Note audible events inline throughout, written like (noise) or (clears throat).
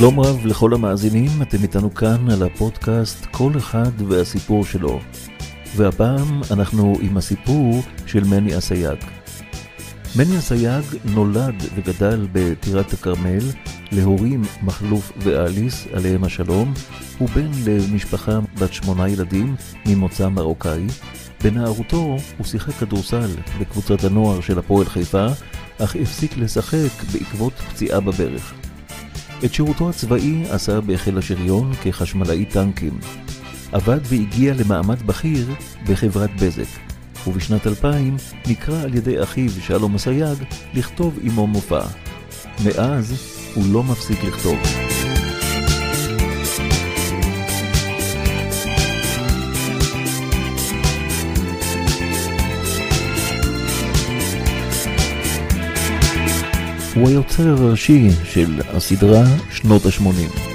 שלום רב לכל המאזינים, אתם איתנו כאן על הפודקאסט כל אחד והסיפור שלו. והפעם אנחנו עם הסיפור של מני אסייג. מני אסייג נולד וגדל בטירת הכרמל להורים מכלוף ואליס, עליהם השלום. הוא בן למשפחה בת שמונה ילדים ממוצא מרוקאי. בנערותו הוא שיחק כדורסל בקבוצת הנוער של הפועל חיפה, אך הפסיק לשחק בעקבות פציעה בברך. את שירותו הצבאי עשה בחיל השריון כחשמלאי טנקים. עבד והגיע למעמד בכיר בחברת בזק, ובשנת 2000 נקרא על ידי אחיו שלום אסייג לכתוב עמו מופע. מאז הוא לא מפסיק לכתוב. הוא היוצר הראשי של הסדרה שנות ה-80.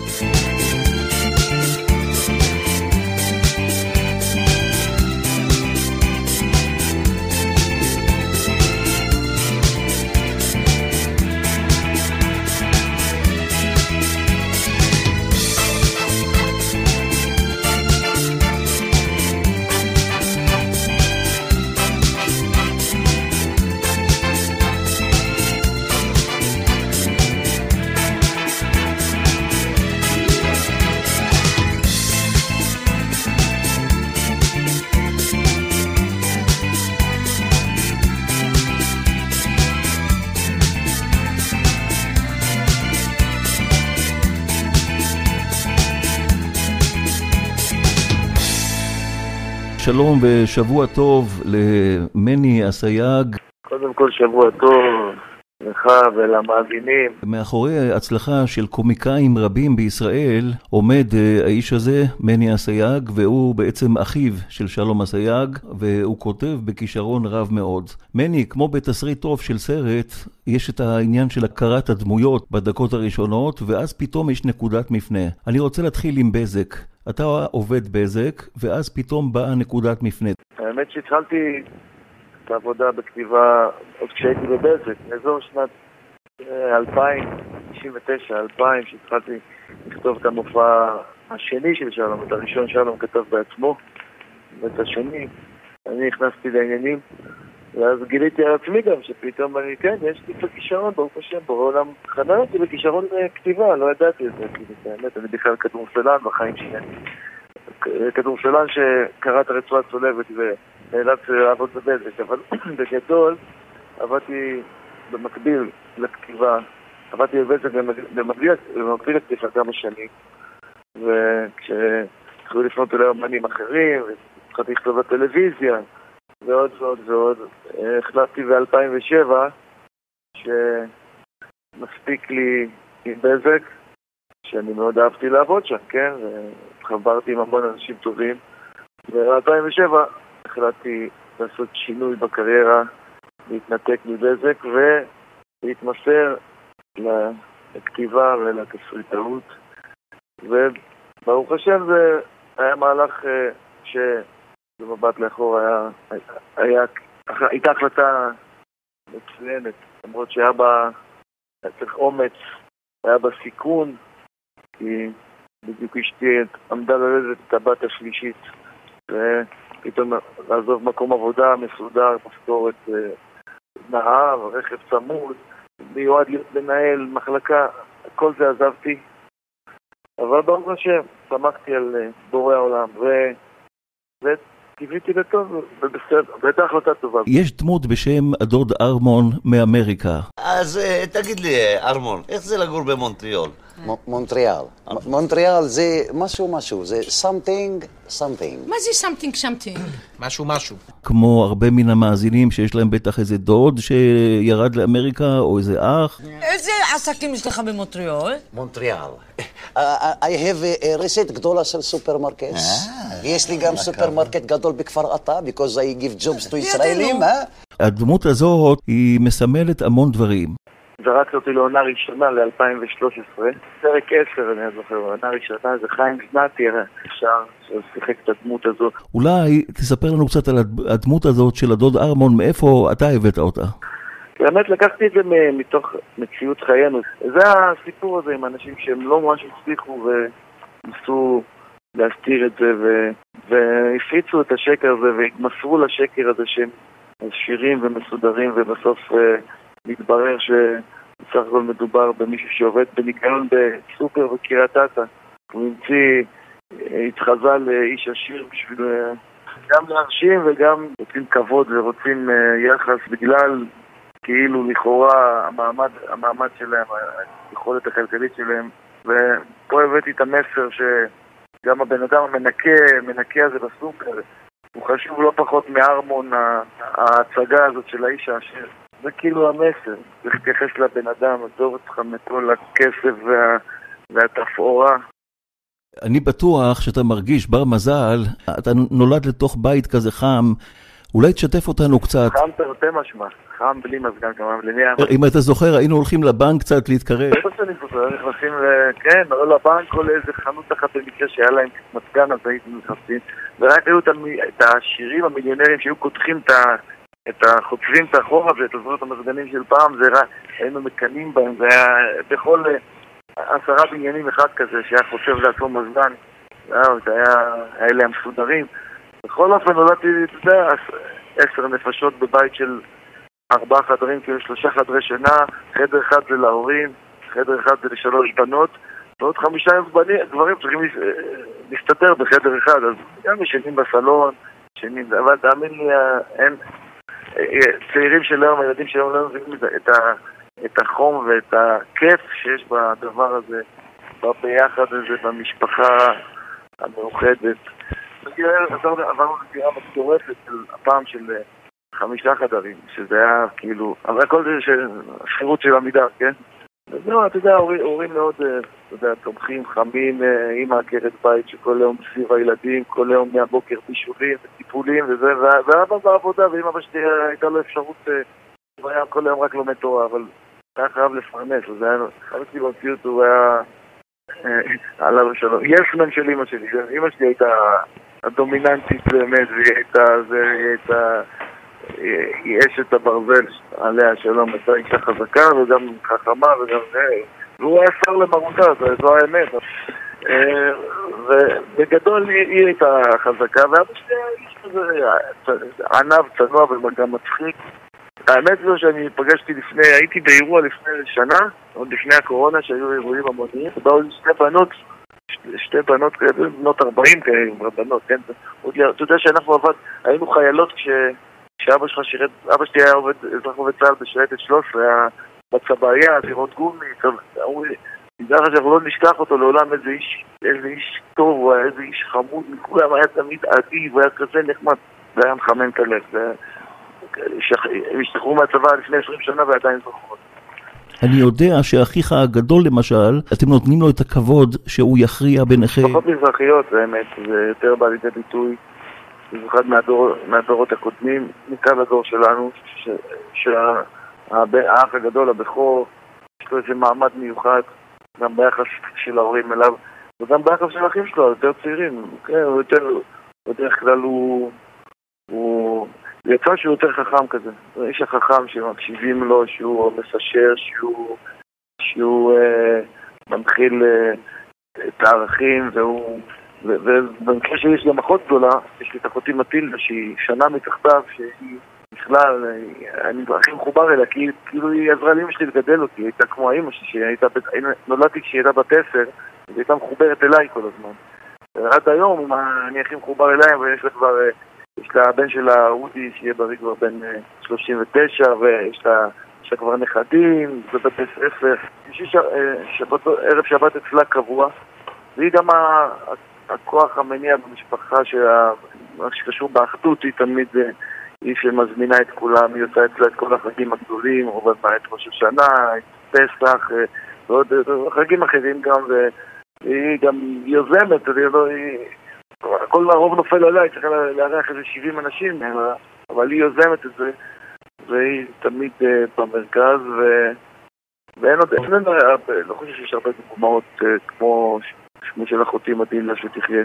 שלום ושבוע טוב למני אסייג. קודם כל שבוע טוב לך ולמאזינים. מאחורי הצלחה של קומיקאים רבים בישראל עומד uh, האיש הזה, מני אסייג, והוא בעצם אחיו של שלום אסייג, והוא כותב בכישרון רב מאוד. מני, כמו בתסריט טוב של סרט, יש את העניין של הכרת הדמויות בדקות הראשונות, ואז פתאום יש נקודת מפנה. אני רוצה להתחיל עם בזק. אתה עובד בזק, ואז פתאום באה נקודת מפנה. האמת שהתחלתי את העבודה בכתיבה עוד כשהייתי בבזק, באזור שנת 2000, 99, 2000, שהתחלתי לכתוב את המופע השני של שלום, את הראשון שלום כתב בעצמו, ואת השני, אני נכנסתי לעניינים, ואז גיליתי על עצמי גם שפתאום אני, כן, יש לי קצת כישרון, ברוך השם, בעולם, חנן אותי בכישרון כתיבה, לא ידעתי את זה, כאילו, באמת, אני בכלל כדורסלן בחיים שלי. כדורסלן שקרא את הרצועה הצולבת ונאלץ לעבוד בבזק, אבל (clears throat) בגדול עבדתי במקביל לכתיבה, עבדתי בבזק במקביל לכתיבה כמה שנים, וכשהתחילו לפנות אליי אמנים אחרים, והתחלתי לכתוב בטלוויזיה, ועוד ועוד ועוד, החלטתי ב-2007 שמספיק לי עם בזק, שאני מאוד אהבתי לעבוד שם, כן? התחברתי עם המון אנשים טובים. ב-2007 החלטתי לעשות שינוי בקריירה, להתנתק מבזק ולהתמסר לכתיבה ולתסריטאות. וברוך השם זה היה מהלך אה, שבמבט לאחור היה, היה, הייתה החלטה מצוינת, למרות שהיה בה, היה צריך אומץ, היה בה סיכון, כי בדיוק אשתי עמדה ללדת את הבת השלישית, ופתאום לעזוב מקום עבודה מסודר, משכורת אה, נהר, רכב צמוד, מיועד להיות מנהל מחלקה, כל זה עזבתי. אבל ברוך השם, שמחתי על אה, בורא העולם, ו... קיוויתי לטוב, ובסדר, והייתה החלטה טובה. יש דמות בשם הדוד ארמון מאמריקה. אז אה, תגיד לי, ארמון, איך זה לגור במונטריאול? מונטריאל. מונטריאל זה משהו משהו, זה something something. מה זה something something? משהו משהו. כמו הרבה מן המאזינים שיש להם בטח איזה דוד שירד לאמריקה, או איזה אח. איזה עסקים יש לך במונטריאול? מונטריאל. (laughs) I have a רשת גדולה של supermarkets. יש לי גם סופרמרקט גדול בכפר עטה, because I give jobs to ישראלים, אה? הדמות הזאת היא מסמלת המון דברים. זרקת אותי לעונה ראשונה ל-2013, פרק 10 אני זוכר, עונה ראשונה זה חיים זנתי, אפשר ששיחק את הדמות הזאת. אולי תספר לנו קצת על הדמות הזאת של הדוד ארמון, מאיפה אתה הבאת אותה? באמת לקחתי את זה מתוך מציאות חיינו. זה הסיפור הזה עם אנשים שהם לא ממש הצליחו וניסו להסתיר את זה ו... והפיצו את השקר הזה והתמסרו לשקר הזה שהם עשירים ומסודרים ובסוף אה, מתברר שבסך הכל מדובר במישהו שעובד בניקיון בסופר בקריית אתא. הוא המציא, אה, התחזה לאיש עשיר בשביל אה, גם להרשים וגם רוצים כבוד ורוצים אה, יחס בגלל כאילו לכאורה המעמד, המעמד שלהם, היכולת הכלכלית שלהם ופה הבאתי את המסר שגם הבן אדם המנקה, מנקה הזה בסופר הוא חשוב לא פחות מארמון ההצגה הזאת של האיש העשיר זה כאילו המסר, צריך להתייחס לבן אדם, עזוב אותך מכל הכסף וה, והתפאורה אני בטוח שאתה מרגיש בר מזל, אתה נולד לתוך בית כזה חם, אולי תשתף אותנו קצת. חם תרתי משמע, חם בלי מזגן כמובן, למי היה אם אתה זוכר, היינו הולכים לבנק קצת להתקרב. בטח שאני זוכר, נכנסים ל... כן, או לבנק או לאיזה חנות אחת במקרה שהיה להם מזגן, אז הייתם נכנסים, ורק היו את העשירים המיליונרים שהיו קודחים את ה... את ה... חוצבים את החור הזה, את עזרות המזגנים של פעם, זה רק, היינו מקנאים בהם, זה היה בכל אה, עשרה בניינים אחד כזה שהיה חוצב לעצמו מזגן, זהו, זה היה, האלה המסודרים. בכל אופן נולדתי, אתה יודע, עש- עשר נפשות בבית של ארבעה חדרים, כאילו שלושה חדרי שינה, חדר אחד זה להורים, חדר אחד זה לשלוש בנות, ועוד חמישה בנים, גברים צריכים אה, להסתתר בחדר אחד, אז גם ישנים בסלון, ישנים, אבל תאמין לי, אה, אין, צעירים של היום, הילדים של היום לא מבינים את ה- את החום ואת הכיף שיש בדבר הזה, ביחד הזה, במשפחה המאוחדת. עברנו לדירה מטורפת הפעם של אה, חמישה חדרים, שזה היה כאילו, אבל הכל זה שכירות של עמידר, כן? וזהו, אתה יודע, הורים מאוד, אה, יודע, תומכים, חמים, אה, אימא עקרת בית שכל היום סביב הילדים, כל היום מהבוקר בישולים וטיפולים וזה, ואבא בעבודה, ואם אבא שלי אה, הייתה לו אפשרות, אה, הוא היה כל היום רק לומד תורה, אבל היה חייב לפרנס, אז היה, אבא שלי במציאות הוא היה, אה, עליו השלום, יסמן של אימא שלי, אימא שלי הייתה הדומיננטית באמת, והיא הייתה, זה, היא הייתה... היא אשת הברזל, עליה השלום, הייתה אישה חזקה וגם חכמה וגם זה, והוא היה שר למרותה, זו- האמת. אה, ובגדול היא הייתה חזקה, ואבא שלי היה איש כזה ענב, צנוע וגם מצחיק. האמת זו שאני פגשתי לפני, הייתי באירוע לפני שנה, עוד לפני הקורונה, שהיו אירועים המוניים, באו לי שתי בנות, שתי- בנות כאלה, בנות 40 כאלה, בנות, כן? אתה יודע שאנחנו עבד, היינו חיילות כש... כשאבא שלך שירת, אבא שלי היה עובד, אזרח עובד צה"ל בשייטת 13, היה בצבעייה, דירות גומי, אמרו לי, תדע לך שאנחנו לא נשכח אותו לעולם איזה איש, איזה איש טוב, הוא היה איזה איש חמוד מכולם, היה תמיד אדיב, היה כזה נחמד, זה היה מחמם את הלב, זה... הם השתחררו מהצבא לפני 20 שנה ועדיין זוכרות. אני יודע שאחיך הגדול למשל, אתם נותנים לו את הכבוד שהוא יכריע ביניכם. משפחות מזרחיות, באמת, זה יותר בא לידי ביטוי, במיוחד מהדור, מהדורות הקודמים, מכאן לדור שלנו, ש- שהאח הגדול, הבכור, יש לו איזה מעמד מיוחד, גם ביחס של ההורים אליו, וגם ביחס של האחים שלו, היותר צעירים, כן, הוא יותר, בדרך כלל הוא, הוא, יצא שהוא יותר חכם כזה, הוא האיש החכם שמקשיבים לו, שהוא מסשר, שהוא, שהוא אה, מנחיל אה, את הערכים, והוא... ובמקרה שלי יש גם אחות גדולה, יש לי את אחותי מטילדה שהיא שנה מתחתיו, שהיא בכלל, אה, אני הכי מחובר אליה, כי כאילו היא עזרה לאמא שלי לגדל אותי, היא הייתה כמו האמא שלי, הייתה, נולדתי כשהיא הייתה בת עשר, והיא הייתה מחוברת אליי כל הזמן. ועד היום אני הכי מחובר אליה, ויש לה כבר, אה, יש לה הבן שלה, אודי, שיהיה בריא כבר בן אה, 39, ויש לה, יש לה כבר נכדים, בבתי ספר. יש אה, ערב שבת אצלה קבוע, והיא גם הכוח המניע במשפחה, מה שקשור באחדות, היא תמיד, אה, היא שמזמינה את כולם, היא עושה אצלה את כל החגים הגדולים, רוב הזמן את ראש השנה, את פסח, אה, ועוד אה, חגים אחרים גם, והיא גם יוזמת, היא לא, הכל הרוב נופל עליה, היא צריכה לארח איזה 70 אנשים, אבל- אבל היא יוזמת את זה, והיא תמיד אה, במרכז, ו... ואין עוד, אין לא חושב שיש הרבה דוגמאות אה, כמו ש- כמו של אחותי מדהימה שתחיה,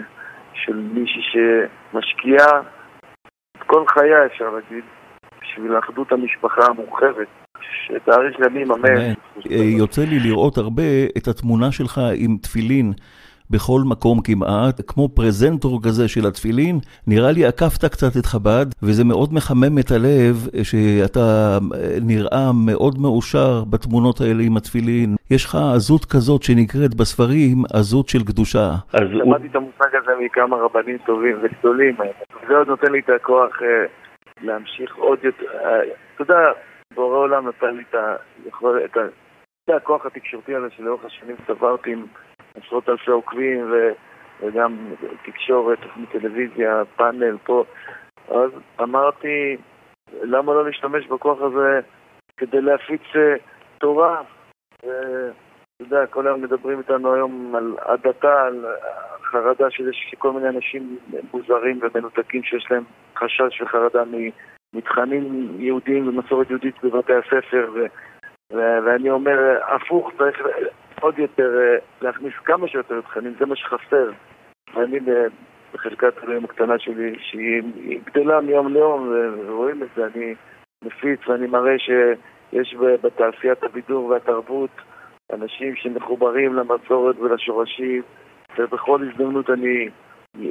של מישהי שמשקיעה כל חייה, אפשר להגיד, בשביל אחדות המשפחה המורחבת, שתאריך ימים. אמן. אה, יוצא לי לראות הרבה את התמונה שלך עם תפילין. בכל מקום כמעט, כמו פרזנטור כזה של התפילין. נראה לי עקפת קצת את חב"ד, וזה מאוד מחמם את הלב שאתה אה, נראה מאוד מאושר בתמונות האלה עם התפילין. יש לך עזות כזאת שנקראת בספרים עזות של קדושה. אז למדתי את המושג הזה מכמה רבנים טובים וגדולים. זה עוד נותן לי את הכוח אה, להמשיך עוד יותר. אה, אתה יודע, בורא עולם נתן לי את הכוח התקשורתי הזה שלאורך השנים צברתי עם עשרות אלפי עוקבים ו... וגם תקשורת, תוכנית טלוויזיה, פאנל פה. אז אמרתי, למה לא להשתמש בכוח הזה כדי להפיץ אה, תורה? ואתה יודע, כל היום מדברים איתנו היום על הדתה, על חרדה שיש כל מיני אנשים מוזרים ומנותקים שיש להם חשש וחרדה מתכנים יהודיים ומסורת יהודית בבתי הספר ו... ואני אומר, הפוך, צריך עוד יותר, אה, להכניס כמה שיותר תכנים, זה מה שחסר. ואני בחלקת אלוהים הקטנה שלי, שהיא גדלה מיום ליום, ורואים את זה, אני מפיץ ואני מראה שיש בתעשיית הבידור והתרבות אנשים שמחוברים למסורת ולשורשים, ובכל הזדמנות אני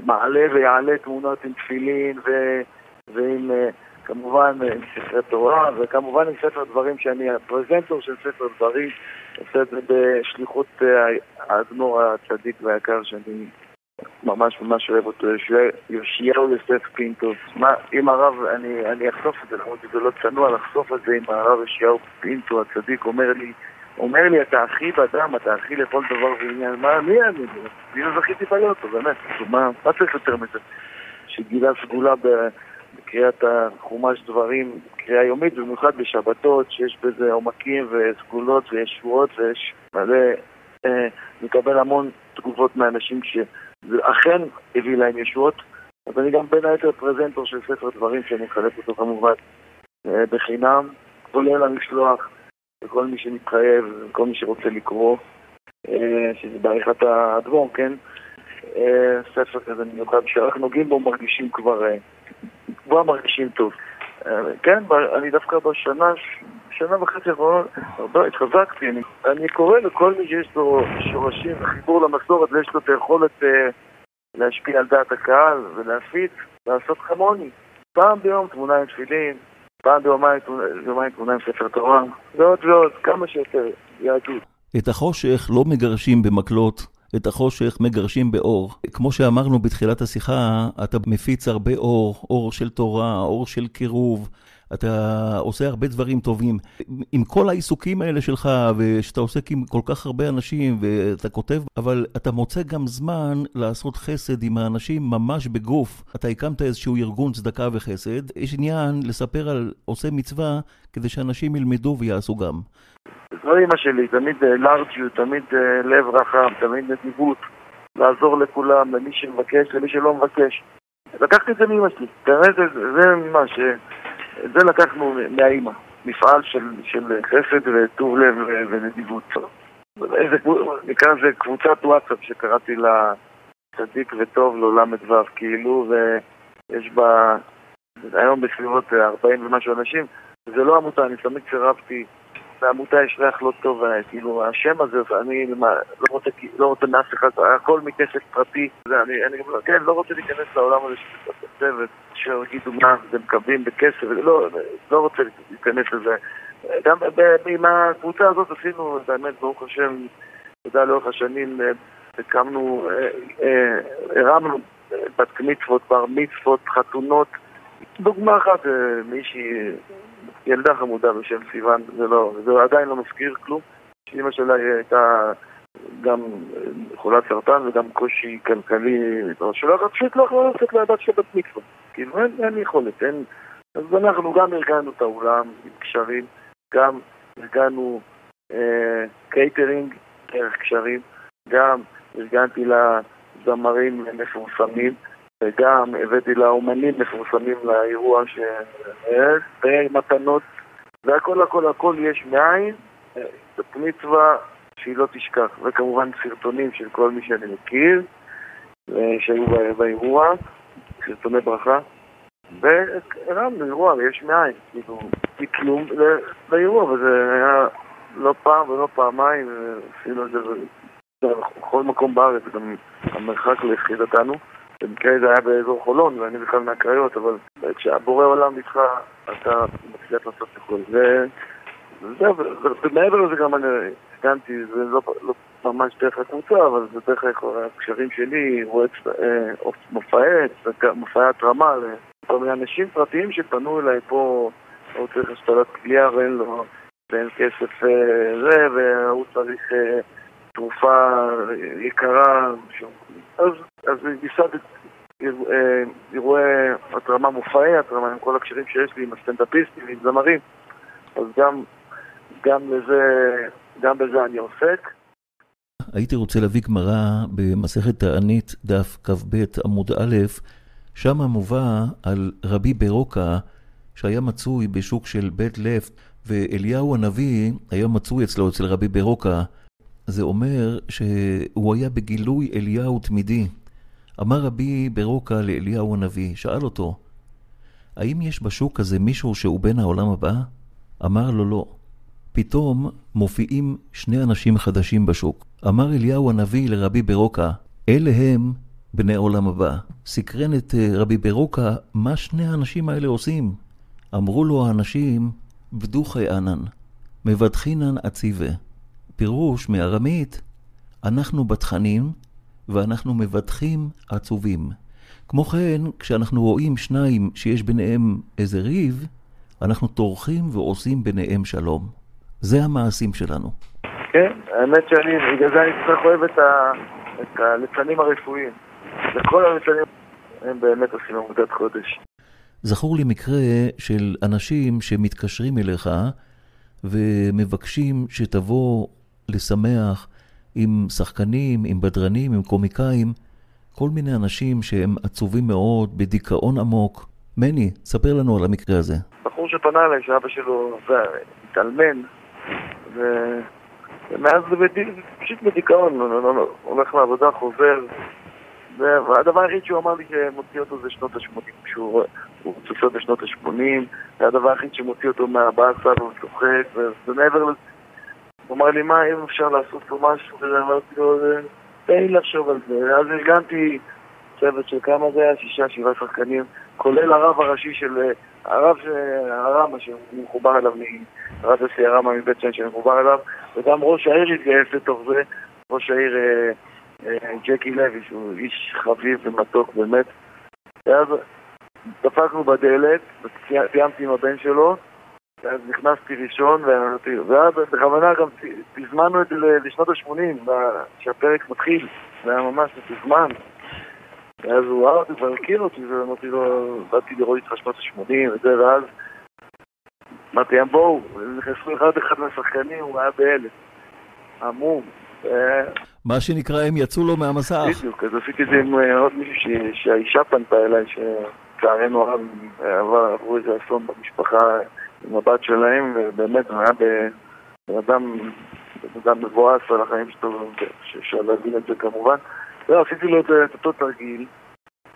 מעלה ויעלה תמונות עם תפילין ו... ועם אה, כמובן עם ספרי תורה, וכמובן עם ספר דברים שאני הפרזנטור של ספר דברים, עושה את זה בשליחות אה, האדמו"ר הצדיק והיקר שאני ממש ממש אוהב אותו, יאשיהו יוסף פינטו. מה, אם הרב, אני, אני אחשוף את זה, למרות שזה לא צנוע לחשוף את זה, אם הרב יאשיהו פינטו הצדיק אומר לי, אומר לי, אתה הכי בדם, אתה הכי לכל דבר ועניין, מה, מי אני? לא זכיתי פה, באמת, מה, מה צריך יותר מזה? שגילה סגולה בקריאת החומש דברים, קריאה יומית, במיוחד בשבתות, שיש בזה עומקים וסגולות ויש שבועות ויש מלא, אה, מקבל המון תגובות מאנשים שאכן הביא להם ישועות. אז אני גם בין היתר פרזנטור של ספר דברים שאני מחלק אותו כמובן אה, בחינם, כולל המשלוח לכל מי שמתחייב וכל מי שרוצה לקרוא, אה, שזה בעריכת האדמו"ר, כן? אה, ספר כזה מיוחד שרק נוגעים בו מרגישים כבר, אה, כבר מרגישים טוב. אה, כן, אני דווקא בשנה, שנה וחצי האחרונות, הרבה התחזקתי. אני, אני קורא לכל מי שיש לו שורשים וחיבור למסורת ויש לו את היכולת אה, להשפיע על דעת הקהל ולהפיץ, לעשות כמוני. פעם ביום תמונה עם תפילין, פעם ביומיים תמונה עם ספר תורה, ועוד ועוד, כמה שיותר יהדות. את החושך לא מגרשים במקלות. את החושך מגרשים באור. כמו שאמרנו בתחילת השיחה, אתה מפיץ הרבה אור, אור של תורה, אור של קירוב. אתה עושה הרבה דברים טובים. עם כל העיסוקים האלה שלך, ושאתה עוסק עם כל כך הרבה אנשים, ואתה כותב, אבל אתה מוצא גם זמן לעשות חסד עם האנשים ממש בגוף. אתה הקמת איזשהו ארגון צדקה וחסד. יש עניין לספר על עושה מצווה, כדי שאנשים ילמדו ויעשו גם. זו אימא שלי, תמיד לארג'יות, תמיד אה, לב רחב, תמיד נדיבות, לעזור לכולם, למי שמבקש, למי שלא מבקש. לקחתי את זה מאימא שלי, באמת זה מה ש... זה לקחנו מהאימא, מפעל של, של חסד וטוב לב ונדיבות. איזה, נקרא לזה קבוצת וואטסאפ שקראתי לה צדיק וטוב לעולם ל"ו, כאילו, ויש בה היום בסביבות 40 ומשהו אנשים. זה לא עמותה, אני תמיד סירבתי לעמותה יש ריח לא טוב, אה, כאילו השם הזה, אני לא רוצה, לא רוצה מאף אחד, הכל מכסף פרטי, אני, אני כן, לא רוצה להיכנס לעולם הזה של הצוות, שיגידו מה, זה מקבלים בכסף, לא, לא רוצה להיכנס לזה. גם עם הקבוצה הזאת עשינו, באמת, ברוך השם, תודה לאורך השנים, אה, הקמנו, אה, הרמנו בת מצוות, בר מצוות, חתונות. דוגמה אחת, מישהי ילדה חמודה בשם סיוון, זה, לא, זה עדיין לא מזכיר כלום. שאימא שלה הייתה גם חולת סרטן וגם קושי כלכלי, שלא פשוט לא יכולה לצאת לבת של בת מצווה. כאילו אין, אין יכולת, אין... אז אנחנו גם ארגנו את האולם עם קשרים, גם ארגנו אה, קייטרינג דרך קשרים, גם ארגנתי לזמרים מפורסמים. וגם הבאתי לה אומנים מפורסמים לאירוע ש... ומתנות, והכל הכל הכל יש מאין, זאת מצווה שהיא לא תשכח, וכמובן סרטונים של כל מי שאני מכיר שהיו באירוע, סרטוני ברכה, והרמנו אירוע יש מאין, כאילו, מכלום לאירוע, וזה היה לא פעם ולא פעמיים, עשינו את זה בכל מקום בארץ, גם המרחק ליחידתנו. במקרה זה היה באזור חולון, ואני בכלל מהקריות, אבל כשהבורא עולם איתך, אתה מצליח לעשות הכל. וזהו, ומעבר לזה גם אני הסכמתי, זה לא, לא ממש דרך הקבוצה, אבל זה דרך הקשרים שלי, אה, מופעי מופעי התרמה לכל מיני אנשים פרטיים שפנו אליי פה, הוא צריך השתלת כלייה ואין לו, ואין כסף אה, זה, והוא צריך אה, תרופה יקרה, אז, אז ייסדת אירועי התרמה מופעי התרמה עם כל הקשרים שיש לי עם הסטנדאפיסטים, עם זמרים, אז גם, גם לזה, גם בזה אני עוסק. הייתי רוצה להביא גמרא במסכת תענית, דף כ"ב עמוד א', שם מובא על רבי ברוקה שהיה מצוי בשוק של בית לפט, ואליהו הנביא היה מצוי אצלו, אצל רבי ברוקה. זה אומר שהוא היה בגילוי אליהו תמידי. אמר רבי ברוקה לאליהו הנביא, שאל אותו, האם יש בשוק הזה מישהו שהוא בן העולם הבא? אמר לו לא. פתאום מופיעים שני אנשים חדשים בשוק. אמר אליהו הנביא לרבי ברוקה, אלה הם בני עולם הבא. סקרן את אה, רבי ברוקה, מה שני האנשים האלה עושים? אמרו לו האנשים, בדוחי ענן, מבטחינן עציבה. פירוש מארמית, אנחנו בתכנים ואנחנו מבטחים עצובים. כמו כן, כשאנחנו רואים שניים שיש ביניהם איזה ריב, אנחנו טורחים ועושים ביניהם שלום. זה המעשים שלנו. כן, האמת שאני, בגלל זה אני כל כך אוהב את, ה, את הליצנים הרפואיים. וכל הליצנים הם באמת עושים עבודת חודש. זכור לי מקרה של אנשים שמתקשרים אליך ומבקשים שתבוא לשמח עם שחקנים, עם בדרנים, עם קומיקאים, כל מיני אנשים שהם עצובים מאוד, בדיכאון עמוק. מני, ספר לנו על המקרה הזה. בחור שפנה אליי, שאבא שלו התאלמן, ו... ומאז זה פשוט בדיכאון, לא, לא, לא, הולך לעבודה, חוזר. והדבר היחיד שהוא אמר לי שמוציא אותו זה שנות ה-80, שהוא צופה בשנות ה-80, זה הדבר היחיד שמוציא אותו מהבאסה והוא צוחק, ומעבר לזה, הוא אמר לי, מה, אם אפשר לעשות פה משהו, ואמרתי לו, תן לי לחשוב על זה. אז ארגנתי צוות של כמה זה היה? שישה, שבעה שחקנים, כולל הרב הראשי של... הרב הרמה שמחובר אליו, הרב יוסי הרמה מבית שן שמחובר אליו, וגם ראש העיר התגייס לתוך זה, ראש העיר אה, אה, ג'קי לוי, שהוא איש חביב ומתוק באמת. ואז דפקנו בדלת, סיימתי עם הבן שלו, ואז נכנסתי ראשון, ואז בכוונה גם תזמנו את זה לשנות ה-80, כשהפרק מתחיל, זה היה ממש מתוזמן. ואז הוא ראה אותי כבר הכיר אותי, ואמרתי לו, באתי לראות איתך שנות ה-80 וזה, ואז אמרתי להם, בואו, נכנסו אחד אחד מהשחקנים, הוא היה בהלם. המום. מה שנקרא, הם יצאו לו מהמסך. בדיוק, אז עשיתי את זה עם אה, עוד מישהו שהאישה פנתה אליי, שלצערנו הרב עברו איזה אסון במשפחה הבת שלהם, ובאמת הוא היה בן אדם, בן אדם מבואס על החיים שלו, שאפשר להבין את זה כמובן. זהו, עשיתי לו את אותו תרגיל,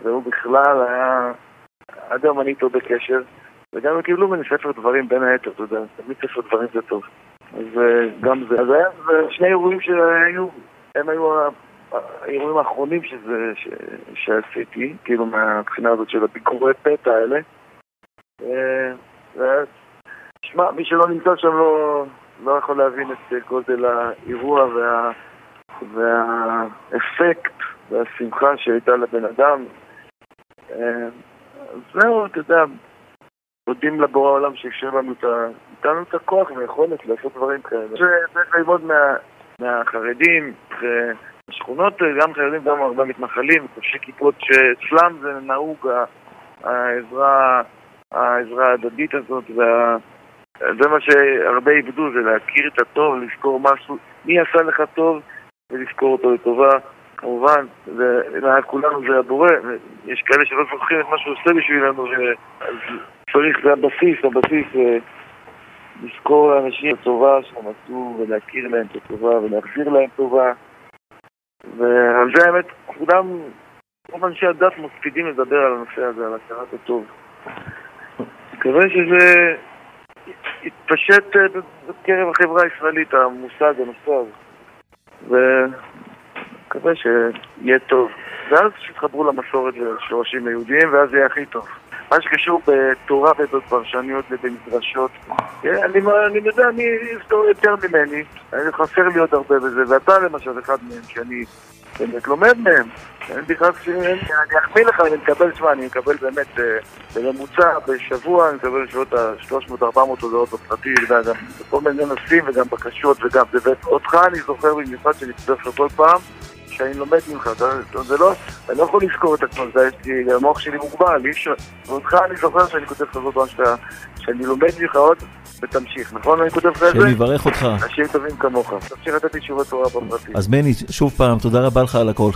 והוא בכלל היה... עד היום אני איתו בקשר, וגם הם קיבלו ממני ספר דברים בין היתר, אתה יודע, תמיד ספר דברים זה טוב. אז אה, גם זה. אז היה שני אירועים שהיו, הם היו האירועים האחרונים שזה, ש, שעשיתי, כאילו מהבחינה הזאת של הביקורי פתע האלה. אה, שמע, מי שלא נמצא שם לא, לא יכול להבין את גודל האירוע וה... והאפקט והשמחה שהייתה לבן אדם. אה, זהו, אתה יודע, מודים לבורא העולם שאפשר לנו את ה... נתן לנו את הכוח ויכולת לעשות דברים כאלה. צריך ללמוד מה, מהחרדים ושכונות, גם חרדים, גם הרבה מתנחלים, חובשי כיפות, שאצלם זה נהוג העזרה, העזרה ההדדית הזאת, וה... זה מה שהרבה איבדו, זה להכיר את הטוב, לזכור משהו, מי עשה לך טוב, ולזכור אותו לטובה. כמובן, ומעל כולנו זה הבורא, יש כאלה שלא זוכרים את מה שהוא עושה בשבילנו, אז צריך, זה הבסיס, הבסיס, אה, לזכור לאנשים את הטובה שהם עשו, ולהכיר להם את הטובה, ולהחזיר להם טובה. ועל זה האמת, כולם, רוב אנשי הדת מקפידים לדבר על הנושא הזה, על הכרת הטוב. מקווה שזה יתפשט אה, בקרב החברה הישראלית, המושג, הנושא הזה. ומקווה שיהיה טוב. ואז שיתחברו למסורת ולשורשים היהודיים, ואז יהיה הכי טוב. מה שקשור בתורה ובפרשניות ובמדרשות, אה, אני, אני יודע, אני יותר ממני, חסר לי עוד הרבה בזה, ואתה למשל אחד מהם, שאני באמת לומד מהם. אין בכלל, אני אחמיא לך, אני מקבל, שמע, אני מקבל באמת אה, בממוצע בשבוע, אני מקבל בשבועות ה-300-400 הודעות בפרטי, אתה יודע, גם בכל מיני נושאים וגם בקשות וגם, ואותך אני זוכר במיוחד שאני כותב לך כל פעם. שאני לומד ממך, זה לא, אני לא יכול לזכור את עצמו, זה לי, המוח שלי מוגבל, אי אפשר, ואותך אני זוכר שאני כותב כל פעם שאני לומד ממך עוד, ותמשיך, נכון? אני כותב לך את זה? שאני אברך אותך. אנשים טובים כמוך, תמשיך לתת לי תשובות תורה בפרטים. אז מני, שוב פעם, תודה רבה לך על הכל.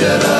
מי שרעב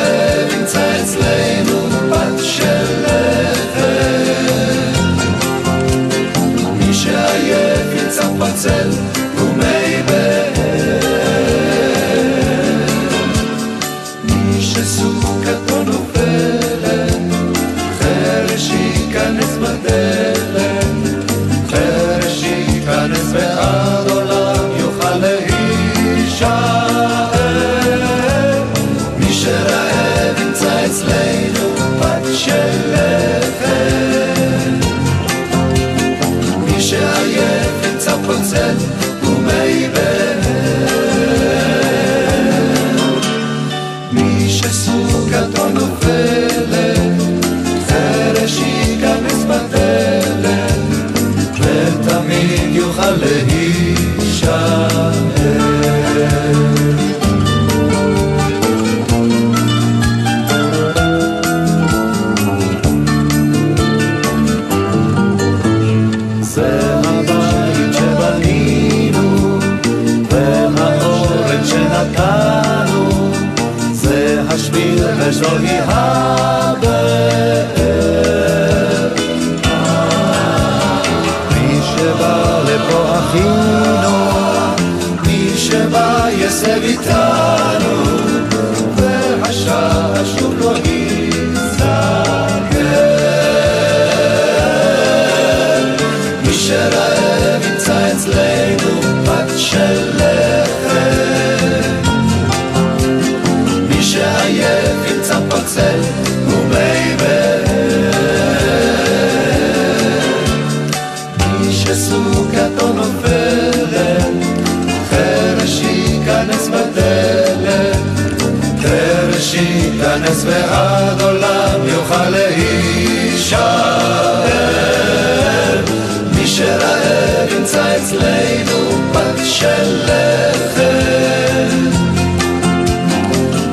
של לחם.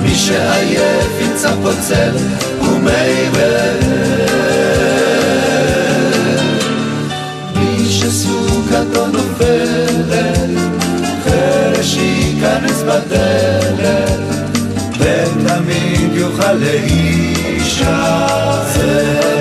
מי שעייף ימצא ומי באר. מי שסוכתו נופלת, חרש ייכנס בדלת, ותמיד יוכל להישאר. זה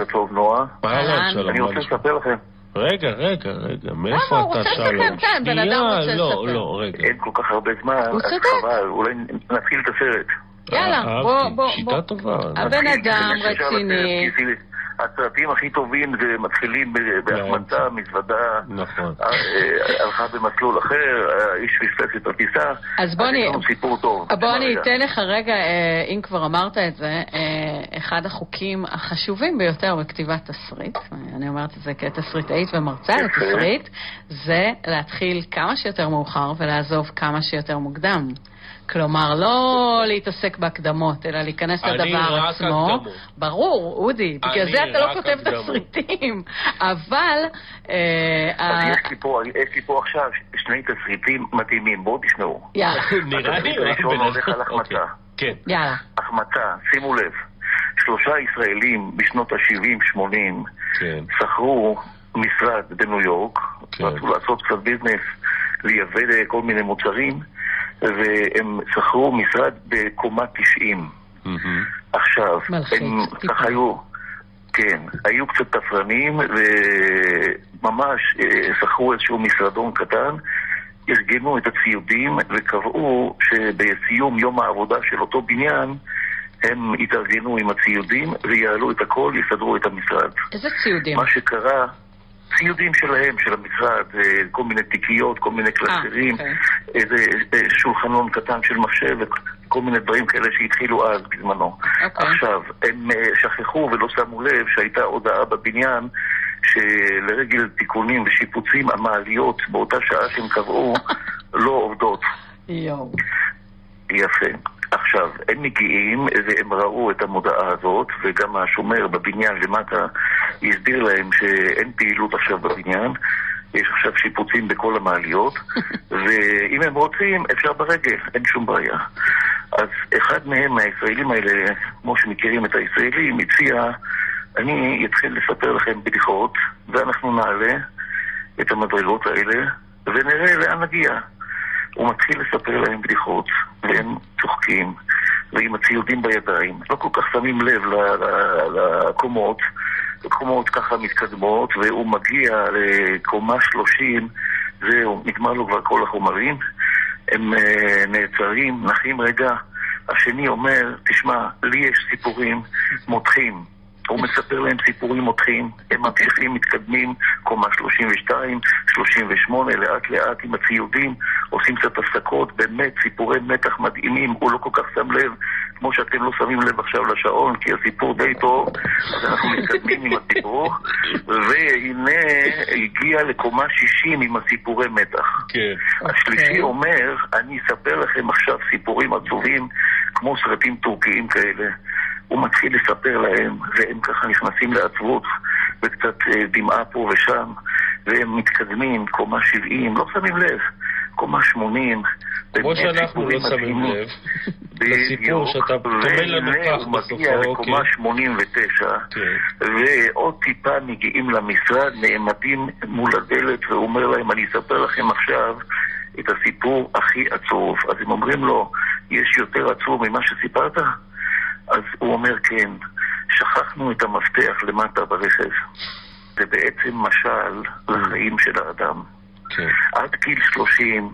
אודי, טוב. נועה. אהלן. שלום. אני רוצה לספר לכם, רגע, רגע, רגע, למה? מאיפה הוא אתה רוצה שלום? לספר, כן, בן אדם רוצה לא, לספר. לא, רגע. אין כל כך הרבה זמן, הוא אז. חבל, אולי נתחיל את הסרט. יאללה, אהבתי, בוא, בוא, שיטה בוא. טובה. הבן אדם רציני. הסרטים הכי טובים זה מתחילים ב- בהחמצה, מזוודה, נכון. אה, אה, הלכה במסלול אחר, האיש פספס את הטיסה. אז בוא אני- יש לנו סיפור טוב. בוא אני רגע. אתן לך רגע, אה, אם כבר אמרת את זה, אה, אחד החוקים החשובים ביותר בכתיבת תסריט, אני אומרת את זה כתסריטאית ומרצה. לתסריט, זה להתחיל כמה שיותר מאוחר ולעזוב כמה שיותר מוקדם. כלומר, לא להתעסק בהקדמות, אלא להיכנס אני לדבר רק עצמו. הקדמות. ברור, אודי, בגלל אני זה אתה לא רק כותב. תסריטים. (laughs) אבל... אה, יש לי פה- עכשיו שני תסריטים מדהימים, בואו תשמעו. (laughs) יאללה, (laughs) נראה לי רק הראשון בן הולך על אדם. אוקיי. החמצה. כן. יאללה. החמצה, שימו לב, שלושה ישראלים בשנות ה-70-80 כן. שכרו משרד בניו יורק, כן. רצו לעשות קצת ביזנס, לייבא כל מיני מוצרים, והם שכרו משרד בקומה 90. מהמם. עכשיו, מלחיץ, הם. ככה היו, כן, היו קצת תפרנים, וממש אה, שכרו איזשהו משרדון קטן, ארגנו את הציודים וקבעו שבסיום יום העבודה של אותו בניין הם יתארגנו עם הציודים ויעלו את הכל, יסדרו את המשרד. איזה ציודים? מה שקרה, ציודים שלהם, של המשרד, אה, כל מיני תיקיות, כל מיני קלסרים, אוקיי. איזה אה, שולחנון קטן של מחשב וכל מיני דברים כאלה שהתחילו אז בזמנו. אוקיי. עכשיו, הם אה, שכחו ולא שמו לב שהייתה הודעה בבניין שלרגל תיקונים ושיפוצים המעליות באותה שעה שהם קבעו (laughs) לא עובדות. יואו. יפה. עכשיו, הם מגיעים והם ראו את המודעה הזאת, וגם השומר בבניין למטה הסביר להם שאין פעילות עכשיו בבניין, יש עכשיו שיפוצים בכל המעליות, (laughs) ואם הם רוצים, אפשר ברגל, אין שום בעיה. אז אחד מהם, מהישראלים האלה, כמו שמכירים את הישראלים, הציע, אני אתחיל לספר לכם בדיחות, ואנחנו נעלה את המדרגות האלה, ונראה לאן נגיע. הוא מתחיל לספר להם בדיחות, והם צוחקים, ועם הציודים בידיים. לא כל כך שמים לב לקומות, קומות ככה מתקדמות, והוא מגיע לקומה שלושים, זהו, נגמר לו כבר כל החומרים. הם אה, נעצרים, נחים רגע. השני אומר, תשמע, לי יש סיפורים מותחים. הוא מספר להם סיפורים מותחים, הם ממשיכים, מתקדמים, קומה 32, 38, לאט לאט עם הציודים, עושים קצת הפסקות, באמת סיפורי מתח מדהימים, הוא לא כל כך שם לב, כמו שאתם לא שמים לב עכשיו לשעון, כי הסיפור די טוב, אז אנחנו מתקדמים עם הסיפור, והנה הגיע לקומה 60 עם הסיפורי מתח. כן. השלישי אוקיי. אומר, אני אספר לכם עכשיו סיפורים עצובים כמו סרטים טורקיים כאלה. הוא מתחיל לספר להם, והם ככה נכנסים לעצבות, וקצת אה, דמעה פה ושם, והם מתקדמים, קומה 70, לא שמים לב, קומה 80. כמו שאנחנו לא שמים. לב לסיפור שאתה טומן לנו כך הוא מגיע בסופו, לקומה כן. 89, כן. ועוד טיפה מגיעים למשרד, נעמדים מול הדלת, והוא אומר להם, אני אספר לכם עכשיו את הסיפור הכי עצוב. אז הם אומרים לו, יש יותר עצוב ממה שסיפרת? אז הוא אומר, כן, שכחנו את המפתח למטה ברכב. זה בעצם משל לחיים של האדם. כן. עד גיל 30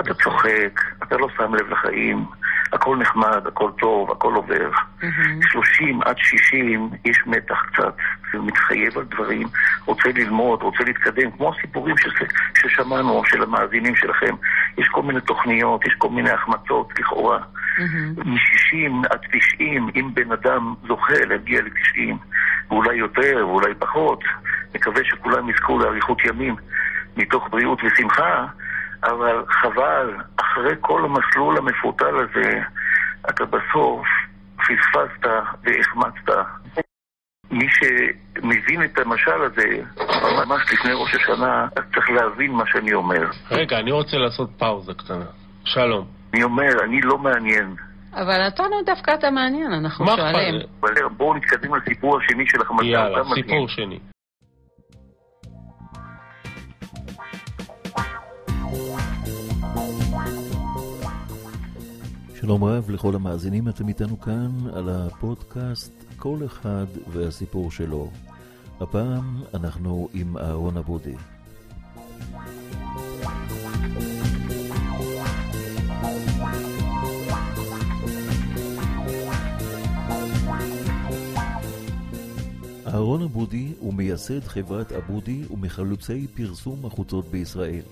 אתה צוחק, אתה לא שם לב לחיים, הכל נחמד, הכל טוב, הכל עובר. 30 עד 60 יש מתח קצת, מתחייב על דברים, רוצה ללמוד, רוצה להתקדם, כמו הסיפורים ש... ששמענו, של המאזינים שלכם. יש כל מיני תוכניות, יש כל מיני החמצות לכאורה. מ-60 עד 90, אם בן אדם זוכה להגיע ל-90, ואולי יותר ואולי פחות, מקווה שכולם יזכו לאריכות ימים מתוך בריאות ושמחה, אבל חבל, אחרי כל המסלול המפותל הזה, אתה בסוף פספסת והחמצת. מי שמבין את המשל הזה, ממש לפני ראש השנה, אז צריך להבין מה שאני אומר. רגע, אני רוצה לעשות פאוזה קטנה. שלום. אני אומר, אני לא מעניין. אבל אותנו דווקא אתה מעניין, אנחנו מה שואלים. בואו נתקדם לסיפור השני של החמצה. יאללה. סיפור שני. שלום רב לכל המאזינים, אתם איתנו כאן על הפודקאסט כל אחד והסיפור שלו. הפעם אנחנו עם אהרון אבודי. אהרון אבודי הוא מייסד חברת אבודי ומחלוצי פרסום החוצות בישראל.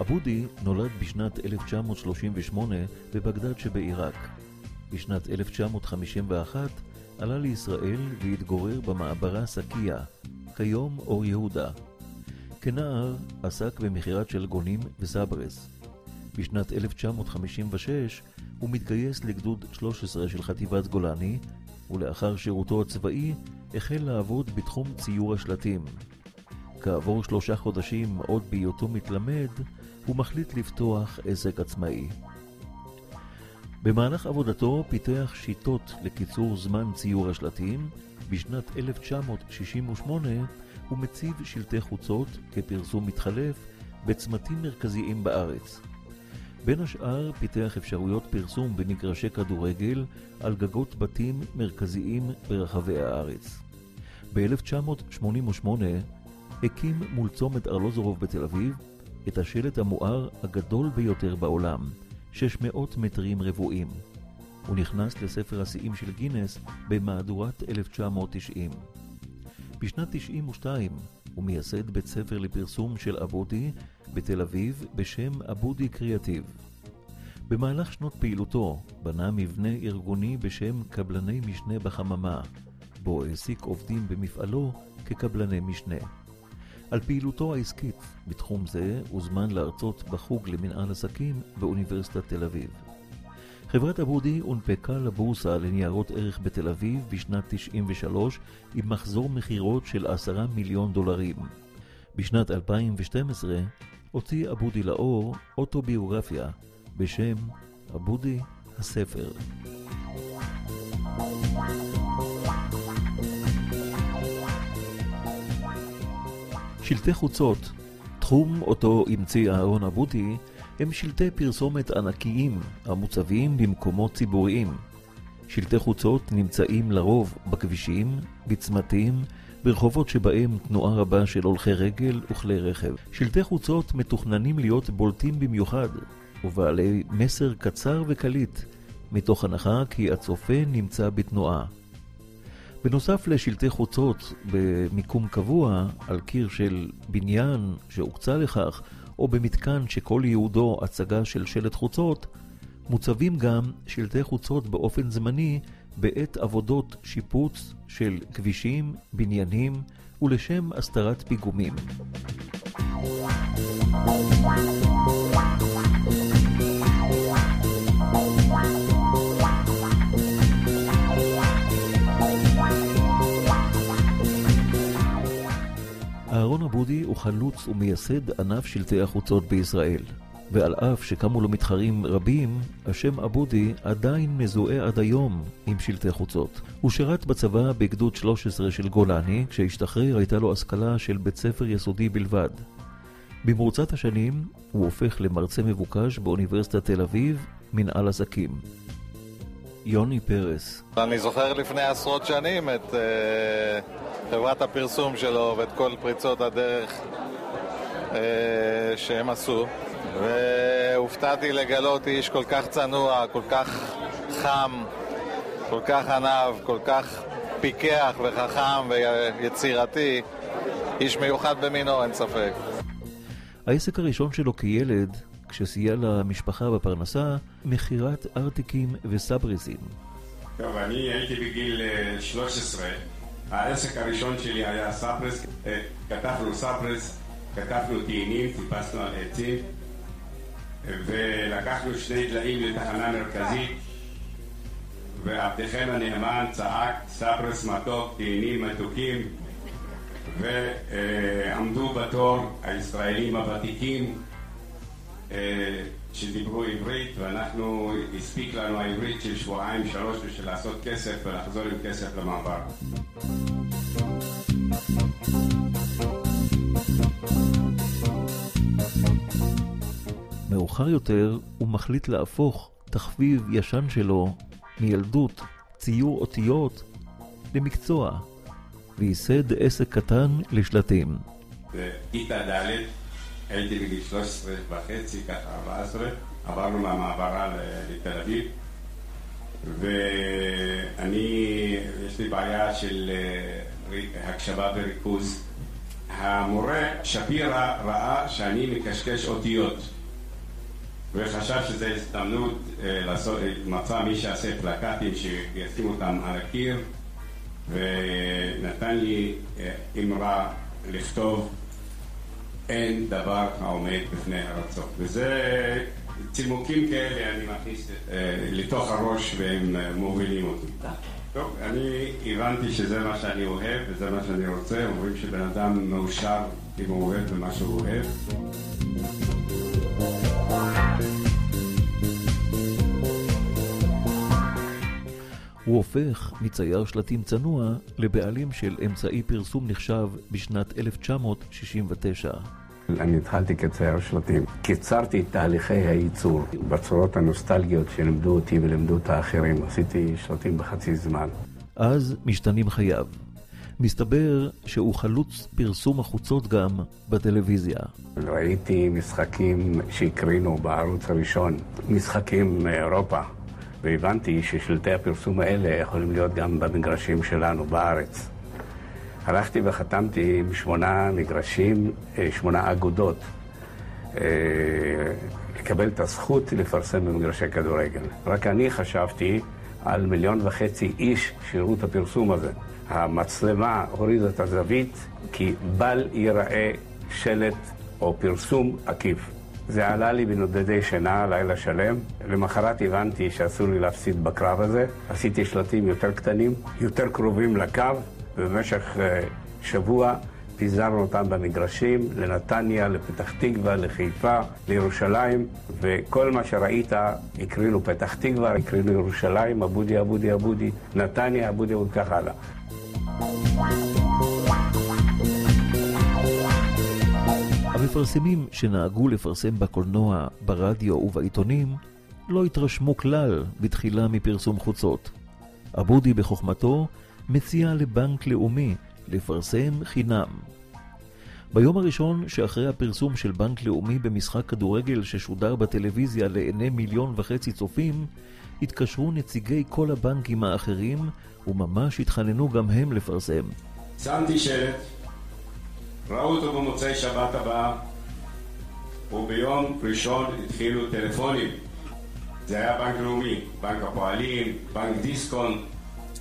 אבודי נולד בשנת 1938 בבגדד שבעיראק. בשנת 1951 עלה לישראל והתגורר במעברה סקיה, כיום אור יהודה. כנער עסק במכירת שלגונים וסברס. בשנת 1956 הוא מתגייס לגדוד 13 של חטיבת גולני, ולאחר שירותו הצבאי החל לעבוד בתחום ציור השלטים. כעבור שלושה חודשים עוד בהיותו מתלמד, הוא מחליט לפתוח עסק עצמאי. במהלך עבודתו פיתח שיטות לקיצור זמן ציור השלטים, בשנת 1968 הוא מציב שלטי חוצות כפרסום מתחלף בצמתים מרכזיים בארץ. בין השאר פיתח אפשרויות פרסום במגרשי כדורגל על גגות בתים מרכזיים ברחבי הארץ. ב-1988 הקים מול צומת ארלוזורוב בתל אביב את השלט המואר הגדול ביותר בעולם, 600 מטרים רבועים. הוא נכנס לספר השיאים של גינס במהדורת 1990. בשנת 92 הוא מייסד בית ספר לפרסום של אבודי בתל אביב בשם אבודי קריאטיב. במהלך שנות פעילותו בנה מבנה ארגוני בשם קבלני משנה בחממה, בו העסיק עובדים במפעלו כקבלני משנה. על פעילותו העסקית בתחום זה הוזמן להרצות בחוג למנהל עסקים באוניברסיטת תל אביב. חברת אבודי הונפקה לבורסה לניירות ערך בתל אביב בשנת 93 עם מחזור מכירות של 10 מיליון דולרים. בשנת 2012 הוציא אבודי לאור אוטוביוגרפיה בשם אבודי הספר. שלטי חוצות, תחום אותו המציא אהרון אבודי, הם שלטי פרסומת ענקיים המוצבים במקומות ציבוריים. שלטי חוצות נמצאים לרוב בכבישים, בצמתים, ברחובות שבהם תנועה רבה של הולכי רגל וכלי רכב. שלטי חוצות מתוכננים להיות בולטים במיוחד, ובעלי מסר קצר וקליט, מתוך הנחה כי הצופה נמצא בתנועה. בנוסף לשלטי חוצות במיקום קבוע על קיר של בניין שהוקצה לכך, או במתקן שכל ייעודו הצגה של שלט חוצות, מוצבים גם שלטי חוצות באופן זמני בעת עבודות שיפוץ של כבישים, בניינים ולשם הסתרת פיגומים. אהרון אבודי הוא חלוץ ומייסד ענף שלטי החוצות בישראל, ועל אף שקמו לו מתחרים רבים, השם אבודי עדיין מזוהה עד היום עם שלטי חוצות. הוא שירת בצבא בגדוד 13 של גולני, כשהשתחרר הייתה לו השכלה של בית ספר יסודי בלבד. במרוצת השנים הוא הופך למרצה מבוקש באוניברסיטת תל אביב, מנהל עסקים. יוני פרס. אני זוכר לפני עשרות שנים את uh, חברת הפרסום שלו ואת כל פריצות הדרך uh, שהם עשו. והופתעתי לגלות איש כל כך צנוע, כל כך חם, כל כך ענב, כל כך פיקח וחכם ויצירתי. איש מיוחד במינו, אין ספק. העסק הראשון שלו כילד, כשסייע למשפחה בפרנסה, מכירת ארטיקים וסברסים. טוב, אני הייתי בגיל 13. העסק הראשון שלי היה סברס. כתבנו סברס, כתבנו תאנים, טיפסנו על עצים, ולקחנו שני דליים לתחנה מרכזית, ועבדכם הנאמן צעק סברס מתוק, תאנים מתוקים, ועמדו בתור הישראלים הוותיקים שדיברו עברית, ואנחנו, הספיק לנו העברית של שבועיים שלוש בשביל לעשות כסף ולחזור עם כסף למעבר. מאוחר יותר הוא מחליט להפוך תחביב ישן שלו מילדות, ציור אותיות, למקצוע, וייסד עסק קטן לשלטים. בכיתה ד' הייתי בגיל 13 וחצי, ככה 14, עברנו מהמעברה לתל אביב, ואני, יש לי בעיה של הקשבה וריכוז. המורה שפירא ראה שאני מקשקש אותיות, וחשב שזו הזדמנות לעשות, מצא מי שיעשה פלקטים שישים אותם על הקיר, ונתן לי אמרה לכתוב אין דבר העומד בפני הרצון. וזה צימוקים כאלה אני מכניס לתוך הראש והם מובילים אותי. טוב, אני הבנתי שזה מה שאני אוהב וזה מה שאני רוצה. אומרים שבן אדם מאושר אם הוא אוהב במה שהוא אוהב. הוא הופך מצייר שלטים צנוע לבעלים של אמצעי פרסום נחשב בשנת 1969. אני התחלתי כצייר שלטים. קיצרתי את תהליכי הייצור בצורות הנוסטלגיות שלימדו אותי ולימדו את האחרים. עשיתי שלטים בחצי זמן. אז משתנים חייו. מסתבר שהוא חלוץ פרסום החוצות גם בטלוויזיה. ראיתי משחקים שהקרינו בערוץ הראשון, משחקים מאירופה, והבנתי ששלטי הפרסום האלה יכולים להיות גם במגרשים שלנו בארץ. הלכתי וחתמתי עם שמונה מגרשים, אה, שמונה אגודות, אה, לקבל את הזכות לפרסם במגרשי כדורגל. רק אני חשבתי על מיליון וחצי איש שיראו את הפרסום הזה. המצלמה הורידה את הזווית כי בל ייראה שלט או פרסום עקיף. זה עלה לי בנודדי שינה לילה שלם. למחרת הבנתי שאסור לי להפסיד בקרב הזה. עשיתי שלטים יותר קטנים, יותר קרובים לקו, ובמשך uh, שבוע פיזרנו אותם במגרשים, לנתניה, לפתח תקווה, לחיפה, לירושלים, וכל מה שראית, הקרינו פתח תקווה, הקרינו ירושלים, אבודי, אבודי, אבודי, נתניה, אבודי, וכך הלאה. המפרסמים שנהגו לפרסם בקולנוע, ברדיו ובעיתונים לא התרשמו כלל בתחילה מפרסום חוצות. אבודי בחוכמתו מציע לבנק לאומי לפרסם חינם. ביום הראשון שאחרי הפרסום של בנק לאומי במשחק כדורגל ששודר בטלוויזיה לעיני מיליון וחצי צופים, התקשרו נציגי כל הבנקים האחרים וממש התחננו גם הם לפרסם. שמתי שלט, ראו אותו במוצאי שבת הבאה, וביום ראשון התחילו טלפונים. זה היה בנק לאומי, בנק הפועלים, בנק דיסקונט,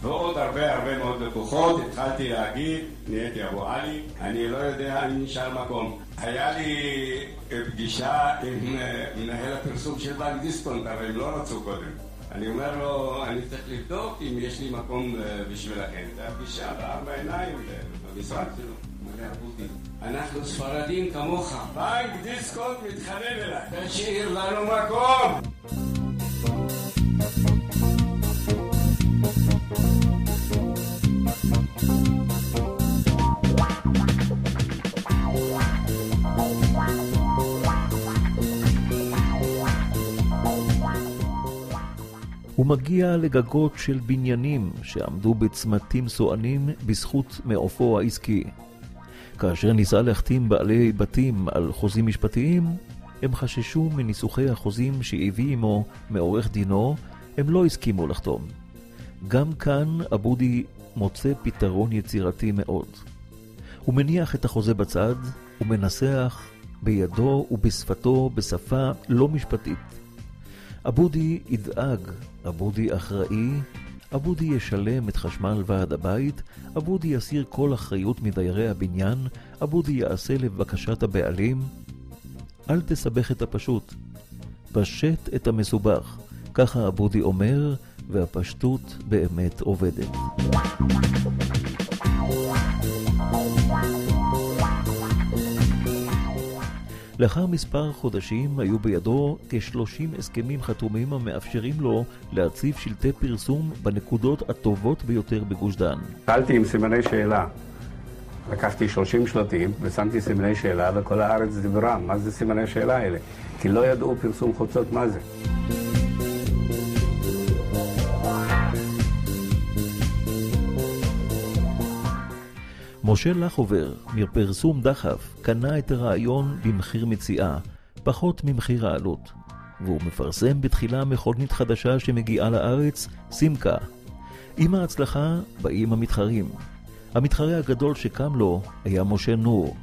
ועוד הרבה הרבה מאוד לקוחות. התחלתי להגיד, נהייתי אבו עלי, אני לא יודע אם נשאר מקום. היה לי פגישה עם מנהל הפרסום של בנק דיסקונט, אבל הם לא רצו קודם. אני אומר לו, אני צריך לבדוק אם יש לי מקום בשבילכם. זו הפגישה בארבע עיניים במשרד שלו. אנחנו ספרדים כמוך, בנק דיסקונט מתחנן אליי, תשאיר לנו מקום! הוא מגיע לגגות של בניינים שעמדו בצמתים סוענים בזכות מעופו העסקי. כאשר ניסה להחתים בעלי בתים על חוזים משפטיים, הם חששו מניסוחי החוזים שהביא עמו מעורך דינו, הם לא הסכימו לחתום. גם כאן אבודי מוצא פתרון יצירתי מאוד. הוא מניח את החוזה בצד, ומנסח בידו ובשפתו בשפה לא משפטית. אבודי ידאג, אבודי אחראי, אבודי ישלם את חשמל ועד הבית, אבודי יסיר כל אחריות מדיירי הבניין, אבודי יעשה לבקשת הבעלים. אל תסבך את הפשוט, פשט את המסובך, ככה אבודי אומר, והפשטות באמת עובדת. לאחר מספר חודשים היו בידו כ-30 הסכמים חתומים המאפשרים לו להציב שלטי פרסום בנקודות הטובות ביותר בגוש דן. התחלתי עם סימני שאלה. לקחתי 30 שלטים ושמתי סימני שאלה וכל הארץ דיברה, מה זה סימני שאלה האלה? כי לא ידעו פרסום חוצות מה זה. משה לחובר, מפרסום דחף, קנה את הרעיון במחיר מציאה, פחות ממחיר העלות, והוא מפרסם בתחילה מכונית חדשה שמגיעה לארץ, סימקה. עם ההצלחה באים המתחרים. המתחרה הגדול שקם לו היה משה נור,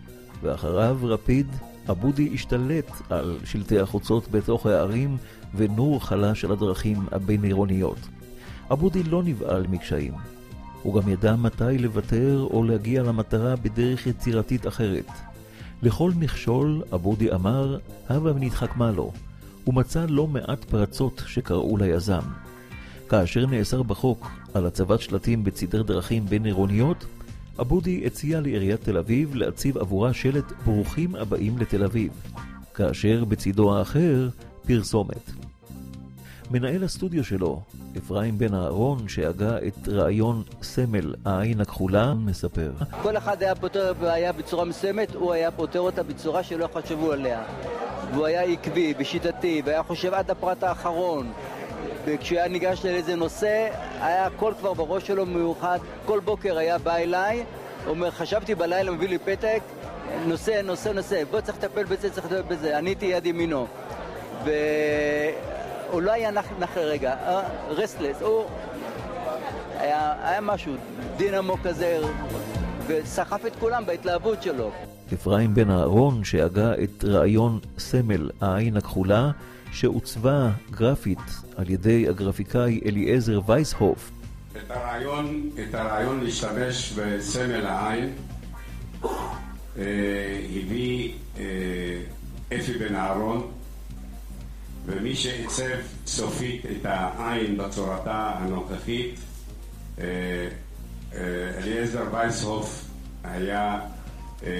ואחריו רפיד, אבודי השתלט על שלטי החוצות בתוך הערים, ונור חלש על הדרכים הבין-עירוניות. אבודי לא נבהל מקשיים. הוא גם ידע מתי לוותר או להגיע למטרה בדרך יצירתית אחרת. לכל מכשול, אבודי אמר, הבה ונתחכמה לו. הוא מצא לא מעט פרצות שקראו ליזם. כאשר נאסר בחוק על הצבת שלטים בצידי דרכים בין עירוניות, אבודי הציע לעיריית תל אביב להציב עבורה שלט ברוכים הבאים לתל אביב, כאשר בצידו האחר פרסומת. מנהל הסטודיו שלו, אפרים בן אהרון, שהגה את רעיון סמל העין הכחולה, מספר. כל אחד היה פותר בעיה בצורה מסוימת, הוא היה פותר אותה בצורה שלא חשבו עליה. והוא היה עקבי ושיטתי, והיה חושב עד הפרט האחרון. וכשהוא היה ניגש לאיזה נושא, היה הכל כבר בראש שלו מיוחד. כל בוקר היה בא אליי, אומר, חשבתי בלילה, מביא לי פתק, נושא, נושא, נושא, בוא צריך לטפל בזה, צריך לטפל בזה. אני הייתי יד ימינו. והוא לא היה נח, נח לרגע, רסטלס, הוא... היה, היה משהו, דינמו כזה, וסחף את כולם בהתלהבות שלו. אפרים בן אהרון, שהגה את רעיון סמל העין הכחולה, שעוצבה גרפית על ידי הגרפיקאי אליעזר וייסהוף. את הרעיון, את הרעיון להשתמש בסמל העין אה, הביא אה, אפי בן אהרון, ומי שעיצב סופית את העין בצורתה הנוכחית, אה, אה, אליעזר וייסהוף היה אה,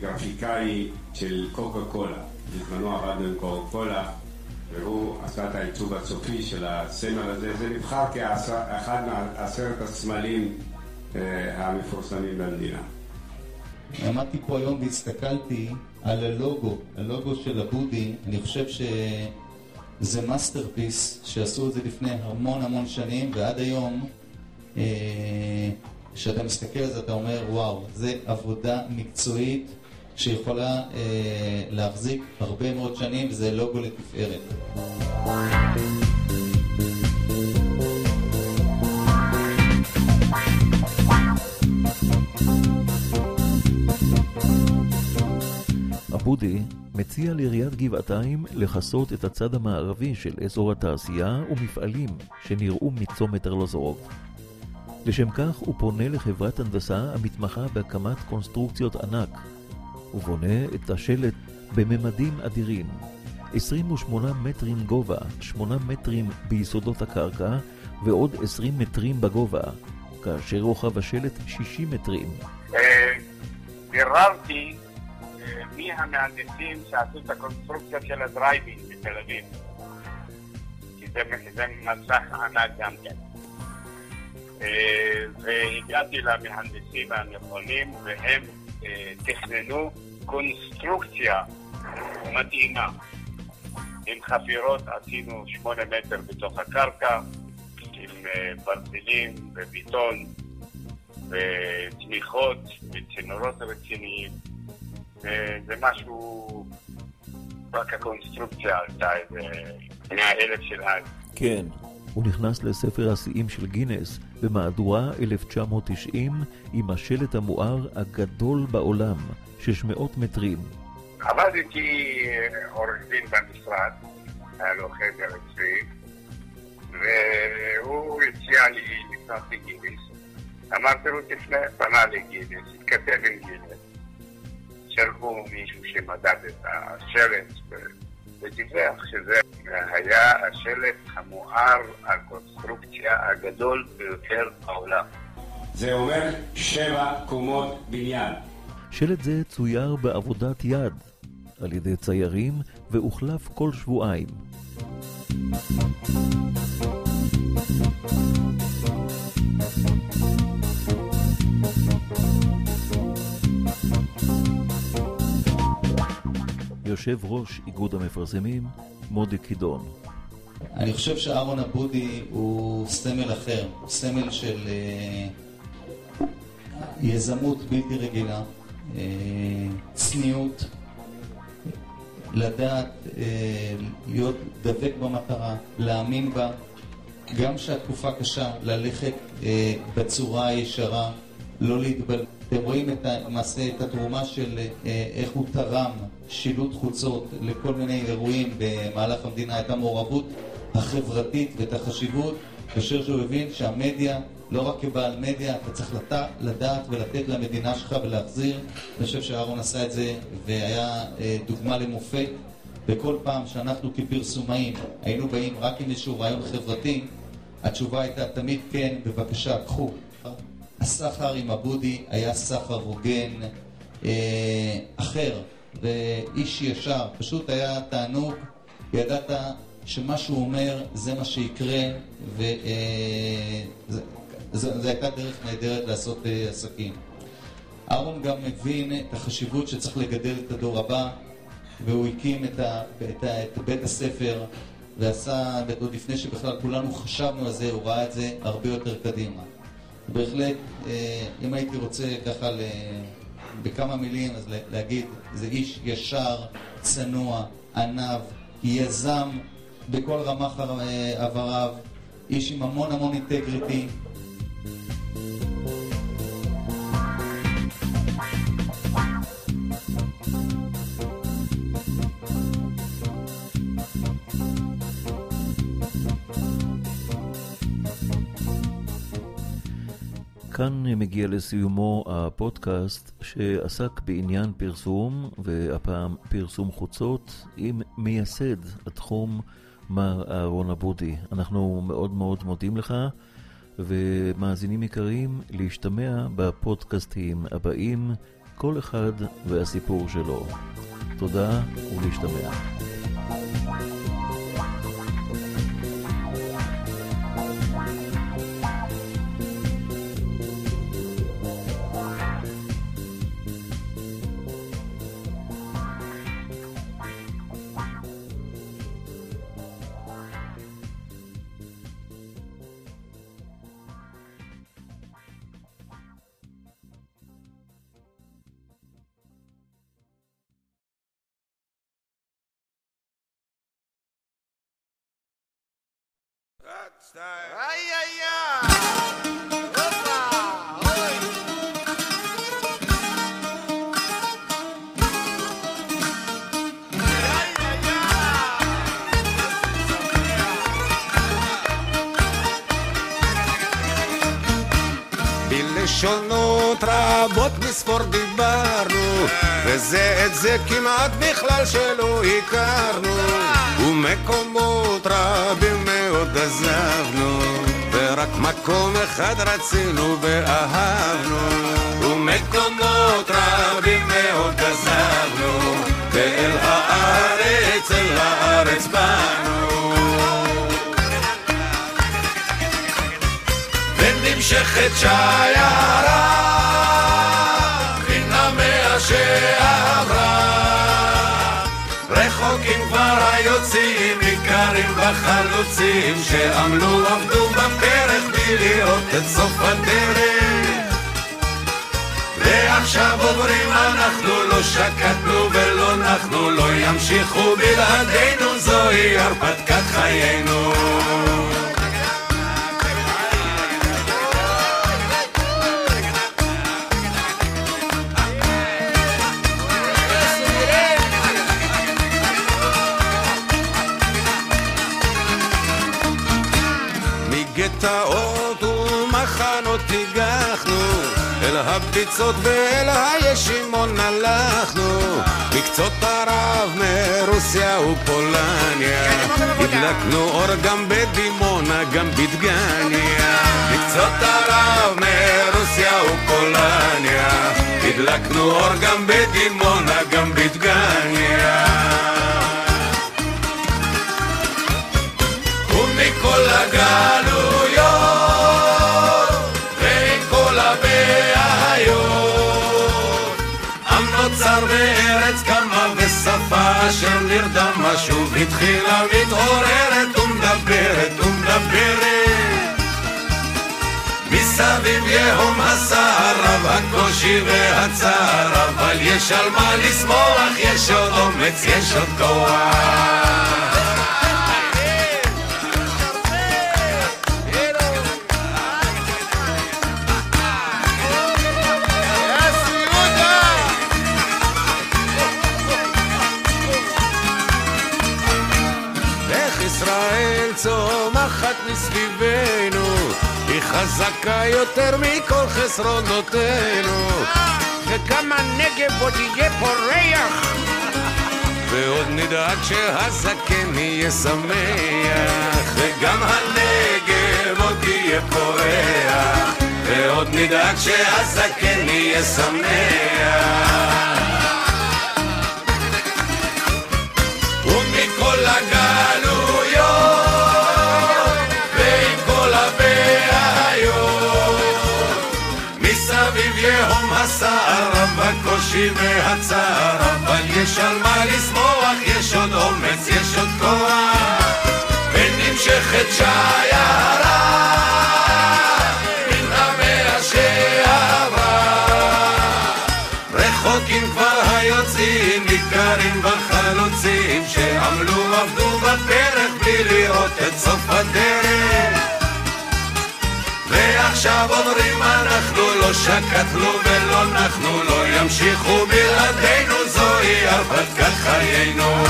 גרפיקאי של קוקה קולה. בזמנו עבדנו עם קוקה קולה, והוא עשה את העיצוב הסופי של הסמל הזה. זה נבחר כאחד מעשרת הסמלים המפורסמים במדינה. עמדתי פה היום והסתכלתי על הלוגו, הלוגו של הבודי, אני חושב שזה masterpiece, שעשו את זה לפני המון המון שנים, ועד היום, כשאתה מסתכל על זה אתה אומר, וואו, זה עבודה מקצועית שיכולה אה, להחזיק הרבה מאוד שנים, וזה לוגו לתפארת. אבודי מציע לעיריית גבעתיים לכסות את הצד המערבי של אזור התעשייה ומפעלים שנראו מצומת ארלוזורוב. לשם כך הוא פונה לחברת הנדסה המתמחה בהקמת קונסטרוקציות ענק, ובונה את השלט בממדים אדירים. 28 מטרים גובה, 8 מטרים ביסודות הקרקע ועוד 20 מטרים בגובה, כאשר רוחב השלט 60 מטרים. ביררתי מי המהנדסים שעשו את הקונסטרוקציה של הדרייבין בתל אביב. כי זה מסך ענק גם כן. והגעתי למהנדסים הנכונים והם תכננו קונסטרוקציה מתאימה. עם חפירות עשינו שמונה מטר בתוך הקרקע, עם ברזילים וביטון ותמיכות וצינורות רציניים. זה משהו, רק הקונסטרוקציה עלתה איזה מאה אלף של אז. כן. הוא נכנס לספר השיאים של גינס במהדורה 1990 עם השלט המואר הגדול בעולם, 600 מטרים. עבדתי עורך דין במשרד, היה לו חדר אצלי, והוא הציע לי לפנות לגינס. אמרתי לו תפנה, פנה לגינס, התכתב עם גינס. שלחו מישהו שמדד את השלט ודיווח שזה היה השלט המואר, הקונסטרוקציה הגדול ביותר בעולם. זה אומר שבע קומות בניין. שלט זה צויר בעבודת יד על ידי ציירים והוחלף כל שבועיים. יושב ראש איגוד המפרסמים, מודי קידון. אני חושב שאהרון אבודי הוא סמל אחר, הוא סמל של אה, יזמות בלתי רגילה, אה, צניעות, לדעת אה, להיות דבק במטרה, להאמין בה, גם שהתקופה קשה, ללכת אה, בצורה הישרה, לא להתבלבל. אתם רואים את למעשה את התרומה של אה, איך הוא תרם שילוט חוצות לכל מיני אירועים במהלך המדינה, את המעורבות החברתית ואת החשיבות, כאשר שהוא הבין שהמדיה, לא רק כבעל מדיה, אתה צריך לת... לדעת ולתת למדינה שלך ולהחזיר. אני חושב שאהרון עשה את זה והיה אה, דוגמה למופת. וכל פעם שאנחנו כפרסומאים היינו באים רק עם איזשהו רעיון חברתי, התשובה הייתה תמיד כן, בבקשה, קחו. הסחר עם אבודי היה סחר הוגן, אה, אחר, ואיש ישר, פשוט היה תענוג, ידעת שמה שהוא אומר זה מה שיקרה, וזו הייתה דרך נהדרת לעשות אה, עסקים. אהרון גם מבין את החשיבות שצריך לגדל את הדור הבא, והוא הקים את, ה, את, ה, את בית הספר ועשה, עוד לפני שבכלל כולנו חשבנו על זה, הוא ראה את זה הרבה יותר קדימה. בהחלט, אה, אם הייתי רוצה ככה ל... בכמה מילים, אז להגיד, זה איש ישר, צנוע, ענב, יזם בכל רמ"ח עבריו, איש עם המון המון אינטגריטי. כאן מגיע לסיומו הפודקאסט שעסק בעניין פרסום, והפעם פרסום חוצות, עם מייסד התחום מר אהרון אבודי. אנחנו מאוד מאוד מודים לך, ומאזינים יקרים, להשתמע בפודקאסטים הבאים, כל אחד והסיפור שלו. תודה ולהשתמע. ¡Ay, ay, ay! No רבות מספור דיברנו וזה את זה כמעט בכלל שלא הכרנו. ומקומות רבים מאוד עזבנו ורק מקום אחד רצינו ואהבנו. ומקומות רבים מאוד עזבנו ואל הארץ, אל הארץ באנו. ונמשכת שיירה בחלוצים שעמלו עבדו בלי לראות את סוף הדרך. ועכשיו עוברים אנחנו לא שקטנו ולא נחנו לא ימשיכו בלעדינו זוהי הרפתקת חיינו הביצות ואל הישימון הלכנו מקצות ערב מרוסיה ופולניה. הדלקנו אור גם בדימונה גם בדגניה. מקצות ערב מרוסיה ופולניה. הדלקנו אור גם בדימונה גם בדגניה התחילה מתעוררת ומדברת ומדברת. מסביב יהום הסער רב הקושי והצער אבל יש על מה לשמוח יש עוד אומץ יש עוד כוח צומחת מסביבנו היא חזקה יותר מכל חסרונותינו. וגם הנגב עוד יהיה פורח ועוד נדאג שהזקן יהיה שמח וגם הנגב עוד יהיה פורח ועוד נדאג שהזקן יהיה שמח. ומכל הגלויות הקושי והצער, אבל יש על מה לשמוח, יש עוד אומץ, יש עוד כוח, ונמשכת שיירה מן המאה שעברה. רחוקים כבר היוצאים, ניכרים בחלוצים, שעמלו עבדו בפרק בלי לראות את סוף הדרך. ועכשיו אומרים אנחנו לא שקטנו ולא נחנו, לא ימשיכו בלעדינו, זוהי הרפתקת חיינו.